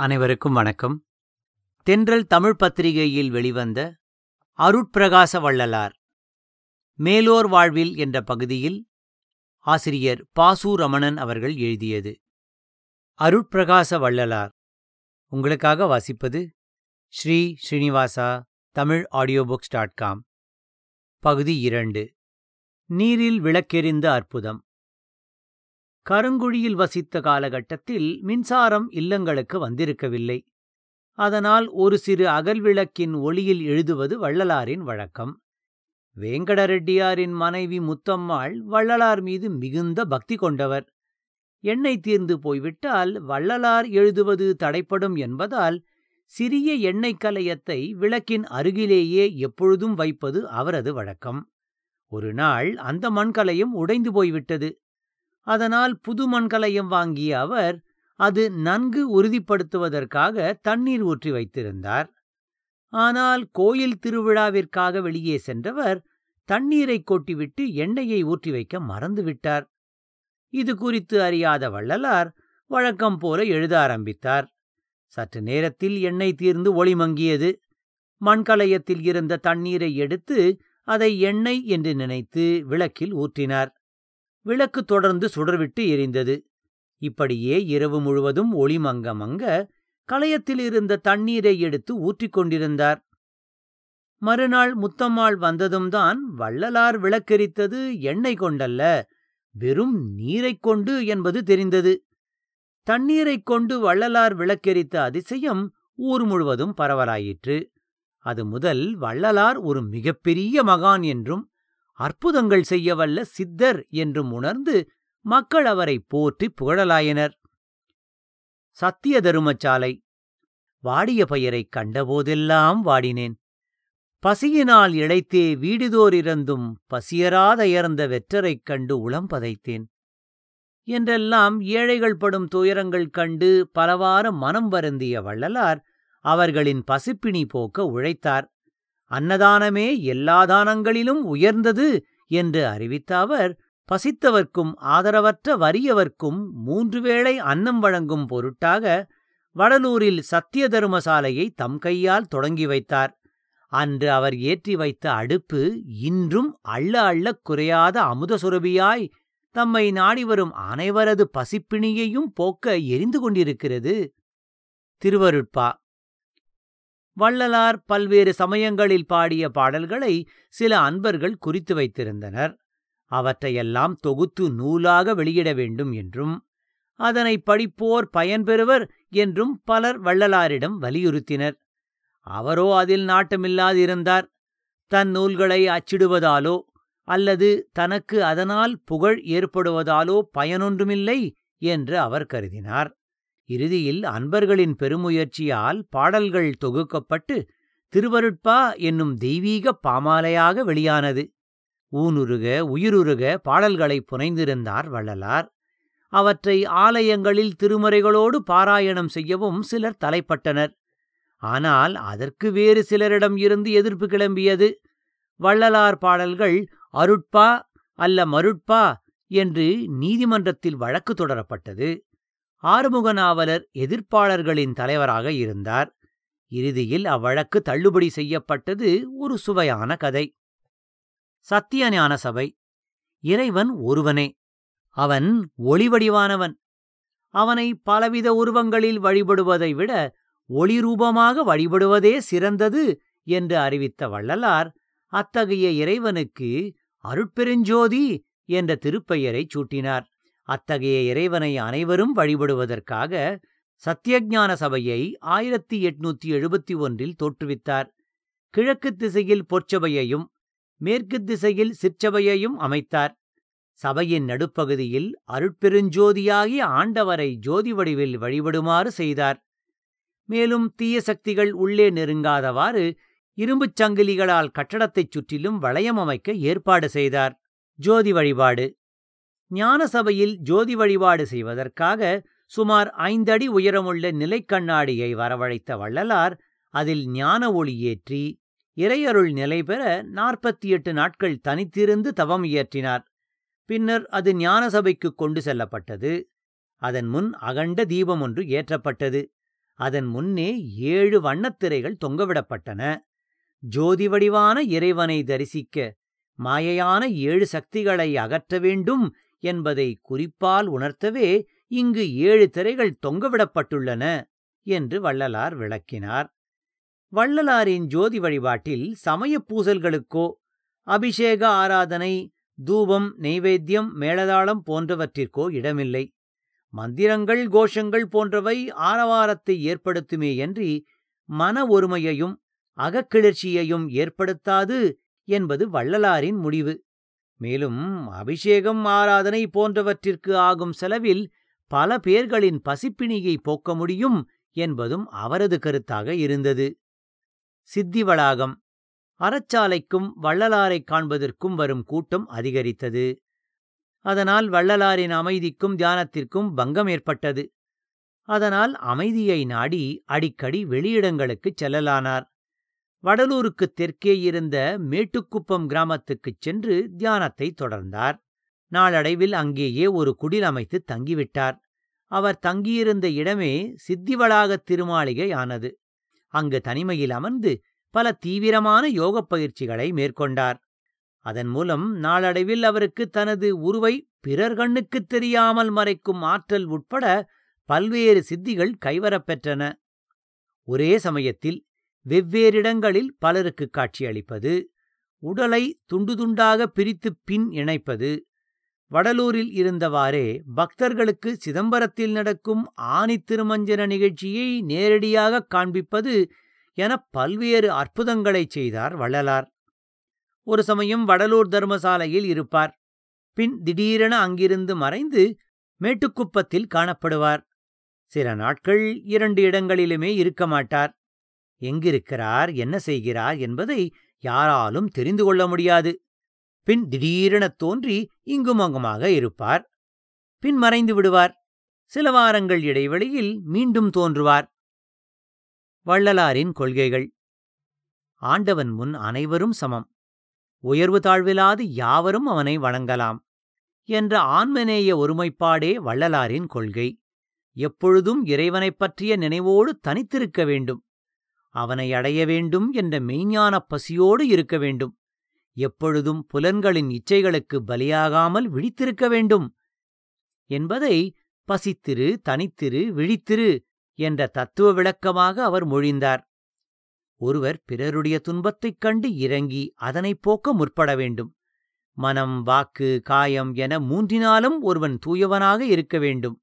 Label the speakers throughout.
Speaker 1: அனைவருக்கும் வணக்கம். தென்றல் தமிழ் பத்திரிகையில் வெளிவந்த அருட்பிரகாச வள்ளலார் மேலோர் வாழ்வில் என்ற பகுதியில் ஆசிரியர் பாசு ரமணன் அவர்கள் எழுதியது. அருட்பிரகாச வள்ளலார். உங்களுக்காக வாசிப்பது Sri Srinivasa Tamil audio books dot com பகுதி இரண்டு. நீரில் விளக்கெறிந்த அற்புதம். கருங்குழியில் வசித்த காலகட்டத்தில் மின்சாரம் இல்லங்களுக்கு வந்திருக்கவில்லை. அதனால் ஒரு சிறு அகல்விளக்கின் ஒளியில் எழுதுவது வள்ளலாரின் வழக்கம். வேங்கடரெட்டியாரின் மனைவி முத்தம்மாள் வள்ளலார் மீது மிகுந்த பக்தி கொண்டவர். எண்ணெய் தீர்ந்து போய்விட்டால் வள்ளலார் எழுதுவது தடைப்படும் என்பதால் சிறிய எண்ணெய் கலையத்தை விளக்கின் அருகிலேயே எப்பொழுதும் வைப்பது அவரது வழக்கம். ஒரு நாள் அந்த மண்கலையும் உடைந்து போய்விட்டது. அதனால் புது மண்கலயம் வாங்கிய அவர் அது நன்கு உறுதிப்படுத்துவதற்காக தண்ணீர் ஊற்றி வைத்திருந்தார். ஆனால் கோயில் திருவிழாவிற்காக வெளியே சென்றவர் தண்ணீரை கொட்டிவிட்டு எண்ணெயை ஊற்றி வைக்க மறந்துவிட்டார் இது குறித்து அறியாத வள்ளலார் வழக்கம் போல எழுத ஆரம்பித்தார். சற்று நேரத்தில் எண்ணெய் தீர்ந்து ஒளி மங்கியது. மண்கலயத்தில் இருந்த தண்ணீரை எடுத்து அதை எண்ணெய் என்று நினைத்து விளக்கில் ஊற்றினார். விளக்கு தொடர்ந்து சுடர்விட்டு எரிந்தது. இப்படியே இரவு முழுவதும் ஒளி மங்க மங்க களையத்தில் இருந்த தண்ணீரை எடுத்து ஊற்றிக் கொண்டிருந்தார். மறுநாள் முத்தம்மாள் வந்ததும் தான் வள்ளலார் விளக்கெரித்தது எண்ணெய் கொண்டல்ல வெறும் நீரைக் கொண்டு என்பது தெரிந்தது. தண்ணீரைக் கொண்டு வள்ளலார் விளக்கெரித்த அதிசயம் ஊர் முழுவதும் பரவலாயிற்று. அது முதல் வள்ளலார் ஒரு மிகப்பெரிய மகான் என்றும் அற்புதங்கள் செய்யவல்ல சித்தர் என்றும் உணர்ந்து மக்கள் அவரை போற்றி புகழலாயினர். சத்திய தருமச்சாலை வாடிய பெயரைக் கண்டபோதெல்லாம் வாடினேன். பசியினால் இழைத்தே வீடுதோர் இறந்தும் பசியராதயர்ந்த வெற்றரைக் கண்டு உளம் பதைத்தேன். என்றெல்லாம் ஏழைகள் படும் துயரங்கள் கண்டு பலவார மனம் வருந்திய வள்ளலார் அவர்களின் பசிப்பிணி போக்க உழைத்தார். அன்னதானமே எல்லா தானங்களிலும் உயர்ந்தது என்று அறிவித்த அவர் பசித்தவர்க்கும் ஆதரவற்ற வறியவர்க்கும் மூன்று வேளை அன்னம் வழங்கும் பொருட்டாக வடலூரில் சத்திய தருமசாலையை தம் கையால் தொடங்கி வைத்தார். அன்று அவர் ஏற்றி வைத்த அடுப்பு இன்றும் அள்ள அள்ளக் குறையாத அமுத சுரபியாய் தம்மை நாடி வரும் அனைவரது பசிப்பிணியையும் போக்க எரிந்து கொண்டிருக்கிறது. திருவருட்பா வள்ளலார் பல்வேறு சமயங்களில் பாடிய பாடல்களை சில அன்பர்கள் குறித்து வைத்திருந்தனர். அவற்றையெல்லாம் தொகுத்து நூலாக வெளியிட வேண்டும் என்றும் அதனை படிப்போர் பயன்பெறுவர் என்றும் பலர் வள்ளலாரிடம் வலியுறுத்தினர். அவரோ அதில் நாட்டமில்லாதிருந்தார். தன் நூல்களை அச்சிடுவதாலோ அல்லது தனக்கு அதனால் புகழ் ஏற்படுவதாலோ பயனொன்றுமில்லை என்று அவர் கருதினார். இறுதியில் அன்பர்களின் பெருமுயற்சியால் பாடல்கள் தொகுக்கப்பட்டு திருவருட்பா என்னும் தெய்வீக பாமாலையாக வெளியானது. ஊனுருக உயிருருக பாடல்களை புனைந்திருந்தார் வள்ளலார். அவற்றை ஆலயங்களில் திருமறைகளோடு பாராயணம் செய்யவும் சிலர் தலைப்பட்டனர். ஆனால் அதற்கு வேறு சிலரிடம் இருந்து எதிர்ப்பு கிளம்பியது. வள்ளலார் பாடல்கள் அருட்பா அல்ல மருட்பா என்று நீதிமன்றத்தில் வழக்கு தொடரப்பட்டது. ஆறுமுக நாவலர் எதிர்ப்பாளர்களின் தலைவராக இருந்தார். இறுதியில் அவ்வழக்கு தள்ளுபடி செய்யப்பட்டது ஒரு சுவையான கதை. சத்தியஞான சபை. இறைவன் ஒருவனே. அவன் ஒளிவடிவானவன். அவனை பலவித உருவங்களில் வழிபடுவதை விட ஒளி ரூபமாக வழிபடுவதே சிறந்தது என்று அறிவித்த வள்ளலார் அத்தகைய இறைவனுக்கு அருட்பெருஞ்சோதி என்ற திருப்பெயரைச் சூட்டினார். அத்தகைய இறைவனை அனைவரும் வழிபடுவதற்காக சத்தியஞான சபையை ஆயிரத்தி எட்நூத்தி எழுபத்தி ஒன்றில் தோற்றுவித்தார். கிழக்கு திசையில் பொற்சபையையும் மேற்கு திசையில் சிற்சபையையும் அமைத்தார். சபையின் நடுப்பகுதியில் அருட்பெருஞ்சோதியாகி ஆண்டவரை ஜோதி வடிவில் வழிபடுமாறு செய்தார். மேலும் தீய சக்திகள் உள்ளே நெருங்காதவாறு இரும்புச் சங்கிலிகளால் கட்டடத்தைச் சுற்றிலும் வளையம் அமைக்க ஏற்பாடு செய்தார். ஜோதி வழிபாடு ஞான சபையில் ஜோதி வழிபாடு செய்வதற்காக சுமார் ஐந்தடி உயரமுள்ள நிலைக்கண்ணாடியை வரவழைத்த வள்ளலார் அதில் ஞான ஒளி ஏற்றி இறையருள் நிலை பெற நாற்பத்தி எட்டு நாட்கள் தனித்திருந்து தவம் இயற்றினார். பின்னர் அது ஞான சபைக்கு கொண்டு செல்லப்பட்டது. அதன் முன் அகண்ட தீபம் ஒன்று ஏற்றப்பட்டது. அதன் முன்னே ஏழு வண்ணத்திரைகள் தொங்கவிடப்பட்டன. ஜோதி வடிவான இறைவனை தரிசிக்க மாயையான ஏழு சக்திகளை அகற்ற வேண்டும் என்பதை குறிப்பால் உணர்த்தவே இங்கு ஏழு திரைகள் தொங்கவிடப்பட்டுள்ளன என்று வள்ளலார் விளக்கினார். வள்ளலாரின் ஜோதி வழிபாட்டில் சமயப் பூசல்களுக்கோ அபிஷேக ஆராதனை தூபம் நெய்வேத்தியம் மேளதாளம் போன்றவற்றிற்கோ இடமில்லை. மந்திரங்கள் கோஷங்கள் போன்றவை ஆரவாரத்தை ஏற்படுத்துமேயன்றி மன ஒருமையையும் அகக்கிளர்ச்சியையும் ஏற்படுத்தாது என்பது வள்ளலாரின் முடிவு. மேலும் அபிஷேகம் ஆராதனை போன்றவற்றிற்கு ஆகும் செலவில் பல பேர்களின் பசிப்பிணியை போக்க முடியும் என்பதும் அவரது கருத்தாக இருந்தது. சித்தி வளாகம். அறச்சாலைக்கும் வள்ளலாரைக் காண்பதற்கும் வரும் கூட்டம் அதிகரித்தது. அதனால் வள்ளலாரின் அமைதிக்கும் தியானத்திற்கும் பங்கம் ஏற்பட்டது. அதனால் அமைதியை நாடி அடிக்கடி வெளியிடங்களுக்குச் செல்லலானார். வடலூருக்குத் தெற்கே இருந்த மேட்டுக்குப்பம் கிராமத்துக்குச் சென்று தியானத்தை தொடர்ந்தார். நாளடைவில் அங்கேயே ஒரு குடில் அமைத்து தங்கிவிட்டார். அவர் தங்கியிருந்த இடமே சித்திவளாகத் திருமாளிகை ஆனது அங்கு தனிமையில் அமர்ந்து பல தீவிரமான யோகப் பயிற்சிகளை மேற்கொண்டார். அதன் மூலம் நாளடைவில் அவருக்கு தனது உருவை பிறர் கண்ணுக்குத் தெரியாமல் மறைக்கும் ஆற்றல் உட்பட பல்வேறு சித்திகள் கைவரப்பெற்றன ஒரே சமயத்தில் வெவ்வேறிடங்களில் பலருக்கு காட்சியளிப்பது உடலை துண்டு துண்டாக பிரித்து பின் இணைப்பது வடலூரில் இருந்தவாறே பக்தர்களுக்கு சிதம்பரத்தில் நடக்கும் ஆனி திருமஞ்சன நிகழ்ச்சியை நேரடியாகக் காண்பிப்பது என பல்வேறு அற்புதங்களைச் செய்தார் வள்ளலார். ஒரு சமயம் வடலூர் தர்மசாலையில் இருப்பார். பின் திடீரென அங்கிருந்து மறைந்து மேட்டுக்குப்பத்தில் காணப்படுவார். சில நாட்கள் இரண்டு இடங்களிலுமே இருக்க மாட்டார். எங்கிருக்கிறார் என்ன செய்கிறார் என்பதை யாராலும் தெரிந்து கொள்ள முடியாது. பின் திடீரெனத் தோன்றி இங்குமங்குமாக இருப்பார். பின் மறைந்து விடுவார். சில வாரங்கள் இடைவெளியில் மீண்டும் தோன்றுவார். வள்ளலாரின் கொள்கைகள். ஆண்டவன் முன் அனைவரும் சமம். உயர்வு தாழ்விலாது யாவரும் அவனை வணங்கலாம் என்ற ஆன்மநேய ஒருமைப்பாடே வள்ளலாரின் கொள்கை. எப்பொழுதும் இறைவனைப் பற்றிய நினைவோடு தனித்திருக்க வேண்டும். அவனை அடைய வேண்டும் என்ற மெய்ஞானப் பசியோடு இருக்க வேண்டும். எப்பொழுதும் புலன்களின் இச்சைகளுக்கு பலியாகாமல் விழித்திருக்க வேண்டும். என்பதை பசித்திரு தனித்திரு விழித்திரு என்ற தத்துவ விளக்கமாக அவர் மொழிந்தார். ஒருவர் பிறருடைய துன்பத்தைக் கண்டு இறங்கி அதனைப் போக்க முற்பட வேண்டும். மனம் வாக்கு காயம் என மூன்றினாலும் ஒருவன் தூயவனாக இருக்க வேண்டும்.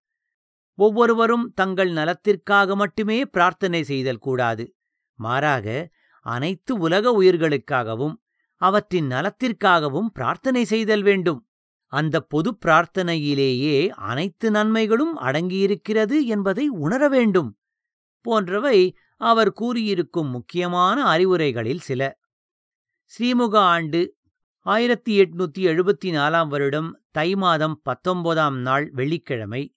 Speaker 1: ஒவ்வொருவரும் தங்கள் நலத்திற்காக மட்டுமே பிரார்த்தனை செய்தல் கூடாது. மாறாக அனைத்து உலக உயிர்களுக்காகவும் அவற்றின் நலத்திற்காகவும் பிரார்த்தனை செய்தல் வேண்டும். அந்த பொது பிரார்த்தனையிலேயே அனைத்து நன்மைகளும் அடங்கியிருக்கிறது என்பதை உணர வேண்டும். போன்றவை அவர் கூறியிருக்கும் முக்கியமான அறிவுரைகளில் சில. ஸ்ரீமுக ஆண்டு ஆயிரத்தி எட்நூத்தி எழுபத்தி நாலாம் வருடம் தை மாதம் பத்தொன்பதாம் நாள் வெள்ளிக்கிழமை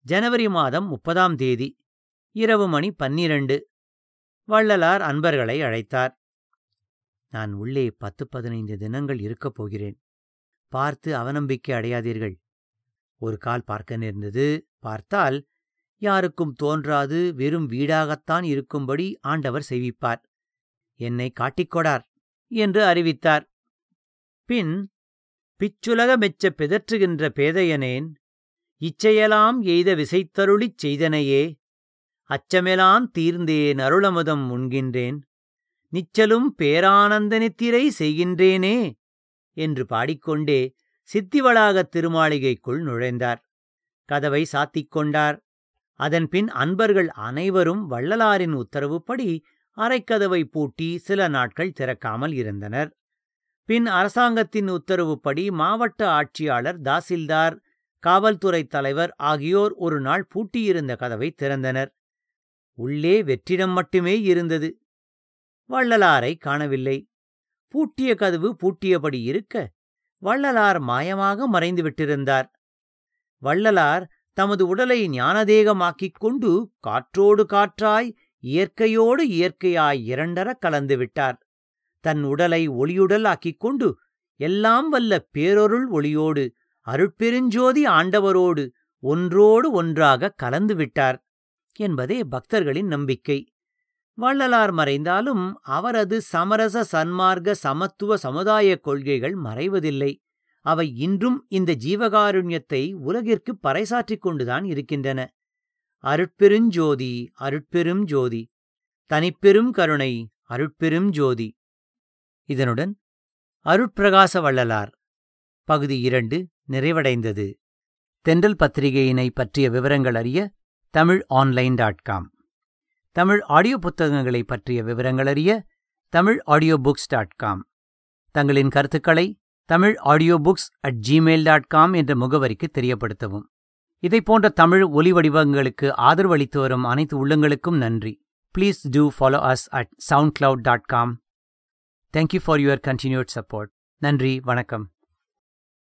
Speaker 1: ஜனவரி மாதம் முப்பதாம் தேதி இரவு மணி பன்னிரண்டு. வள்ளலார் அன்பர்களை அழைத்தார். நான் உள்ளே பத்து பதினைந்து தினங்கள் இருக்கப் போகிறேன். பார்த்து அவநம்பிக்கை அடையாதீர்கள். ஒரு கால் பார்க்க நேர்ந்தது. பார்த்தால் யாருக்கும் தோன்றாது. வெறும் வீடாகத்தான் இருக்கும்படி ஆண்டவர் செய்விப்பார். என்னை காட்டிக்கொடார் என்று அறிவித்தார். பின் பிச்சுலக மெச்ச பிதற்றுகின்ற பேதையனேன் இச்செயலாம் எய்த விசைத்தருளிச் செய்தனையே அச்சமெலாம் தீர்ந்தேன் அருளமுதம் உண்கின்றேன். நிச்சலும் பேரானந்த நித்திரை செய்கின்றேனே என்று பாடிக்கொண்டே சித்திவளாகத் திருமாளிகைக்குள் நுழைந்தார். கதவை சாத்திக் கொண்டார். அதன்பின் அன்பர்கள் அனைவரும் வள்ளலாரின் உத்தரவுப்படி அரைக்கதவை பூட்டி சில நாட்கள் திறக்காமல் இருந்தனர். பின் அரசாங்கத்தின் உத்தரவுப்படி மாவட்ட ஆட்சியாளர் தாசில்தார் காவல்துறை தலைவர் ஆகியோர் ஒரு நாள் பூட்டியிருந்த கதவை திறந்தனர். உள்ளே வெற்றிடம் மட்டுமே இருந்தது. வள்ளலாரை காணவில்லை. பூட்டிய கதவு பூட்டியபடி இருக்க வள்ளலார் மாயமாக மறைந்து விட்டிருந்தார் வள்ளலார் தமது உடலை ஞானதேகமாக்கிக் கொண்டு காற்றோடு காற்றாய் இயற்கையோடு இயற்கையாய் இரண்டர கலந்து விட்டார். தன் உடலை ஒளியுடல் ஆக்கிக் கொண்டு எல்லாம் வல்ல பேரொருள் ஒளியோடு அருட்பெருஞ்சோதி ஆண்டவரோடு ஒன்றோடு ஒன்றாக கலந்து விட்டார். என்பதே பக்தர்களின் நம்பிக்கை. வள்ளலார் மறைந்தாலும் அவரது சமரச சன்மார்க்க சமத்துவ சமுதாய கொள்கைகள் மறைவதில்லை. அவை இன்றும் இந்த ஜீவகாருண்யத்தை உலகிற்கு பறைசாற்றிக் கொண்டுதான் இருக்கின்றன. அருட்பெருஞ்சோதி அருட்பெரும் ஜோதி. தனிப்பெரும் கருணை அருட்பெரும் ஜோதி. இதனுடன் அருட்பிரகாச வள்ளலார். பகுதி இரண்டு நிறைவடைந்தது. தென்றல் பத்திரிகையினை பற்றிய விவரங்கள் அறிய Tamil online dot com. Tamil audio புத்தகங்களை பற்றிய விவரங்கள் அறிய Tamil audio books dot com. தங்களின் கருத்துக்களை Tamil audio books at Gmail dot com என்ற முகவரிக்கு தெரியப்படுத்தவும். இதை போன்ற தமிழ் ஒலி வடிவங்களுக்கு ஆதரவு அளித்து வரும் அனைத்து உள்ளங்களுக்கும் நன்றி. Please do follow us at SoundCloud dot com. Thank you for your continued support நன்றி வணக்கம்.